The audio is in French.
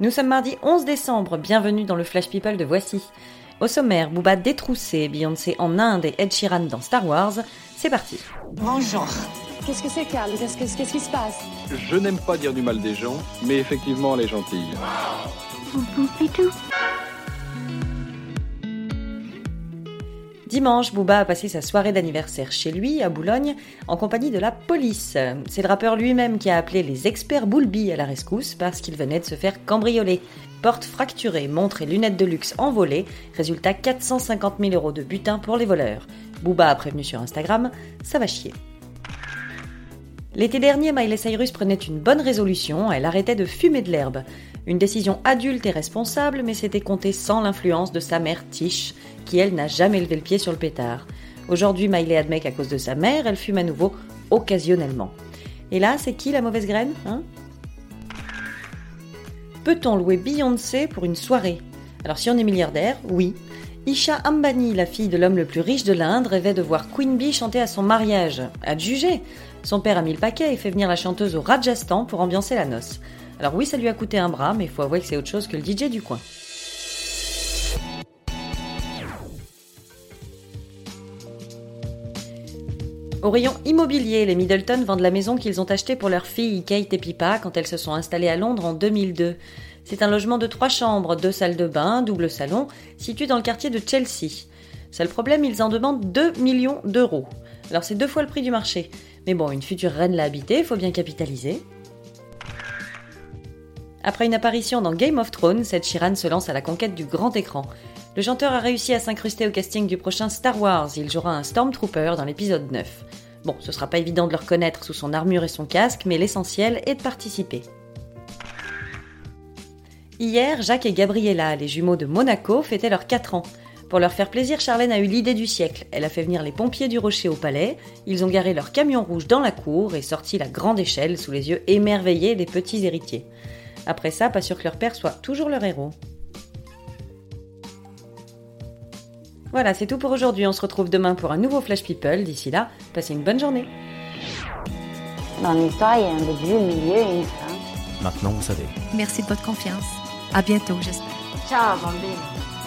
Nous sommes mardi 11 décembre, bienvenue dans le Flash People de Voici. Au sommaire, Booba détroussé, Beyoncé en Inde et Ed Sheeran dans Star Wars. C'est parti. Bonjour. Qu'est-ce que c'est, Carl Qu'est-ce que- qu'est-ce qui se passe? Je n'aime pas dire du mal des gens, mais effectivement, elle est gentille. Dimanche, Booba a passé sa soirée d'anniversaire chez lui, à Boulogne, en compagnie de la police. C'est le rappeur lui-même qui a appelé les experts Boulby à la rescousse parce qu'il venait de se faire cambrioler. Porte fracturée, montres et lunettes de luxe envolées, résultat 450 000 euros de butin pour les voleurs. Booba a prévenu sur Instagram, ça va chier. L'été dernier, Miley Cyrus prenait une bonne résolution, elle arrêtait de fumer de l'herbe. Une décision adulte et responsable, mais c'était compté sans l'influence de sa mère Tish, qui elle n'a jamais levé le pied sur le pétard. Aujourd'hui, Miley admet qu'à cause de sa mère, elle fume à nouveau occasionnellement. Et là, c'est qui la mauvaise graine, hein? Peut-on louer Beyoncé pour une soirée? Alors si on est milliardaire, oui. Isha Ambani, la fille de l'homme le plus riche de l'Inde, rêvait de voir Queen Bee chanter à son mariage. À juger Son père a mis le paquet et fait venir la chanteuse au Rajasthan pour ambiancer la noce. Alors oui, ça lui a coûté un bras, mais il faut avouer que c'est autre chose que le DJ du coin. Au rayon immobilier, les Middleton vendent la maison qu'ils ont achetée pour leur fille Kate et Pippa quand elles se sont installées à Londres en 2002. C'est un logement de trois chambres, deux salles de bain, double salon, situé dans le quartier de Chelsea. Seul problème, ils en demandent 2 millions d'euros. Alors c'est deux fois le prix du marché. Mais bon, une future reine l'a habité, faut bien capitaliser. Après une apparition dans Game of Thrones, Ed Sheeran se lance à la conquête du grand écran. Le chanteur a réussi à s'incruster au casting du prochain Star Wars. Il jouera un Stormtrooper dans l'épisode 9. Bon, ce sera pas évident de le reconnaître sous son armure et son casque, mais l'essentiel est de participer. Hier, Jacques et Gabriella, les jumeaux de Monaco, fêtaient leurs 4 ans. Pour leur faire plaisir, Charlène a eu l'idée du siècle. Elle a fait venir les pompiers du Rocher au palais, ils ont garé leur camion rouge dans la cour et sorti la grande échelle sous les yeux émerveillés des petits héritiers. Après ça, pas sûr que leur père soit toujours leur héros. Voilà, c'est tout pour aujourd'hui. On se retrouve demain pour un nouveau Flash People. D'ici là, passez une bonne journée. Dans l'histoire, il y a un début, un milieu et une fin. Maintenant, vous savez. Merci de votre confiance. À bientôt, j'espère. Ciao, bambine.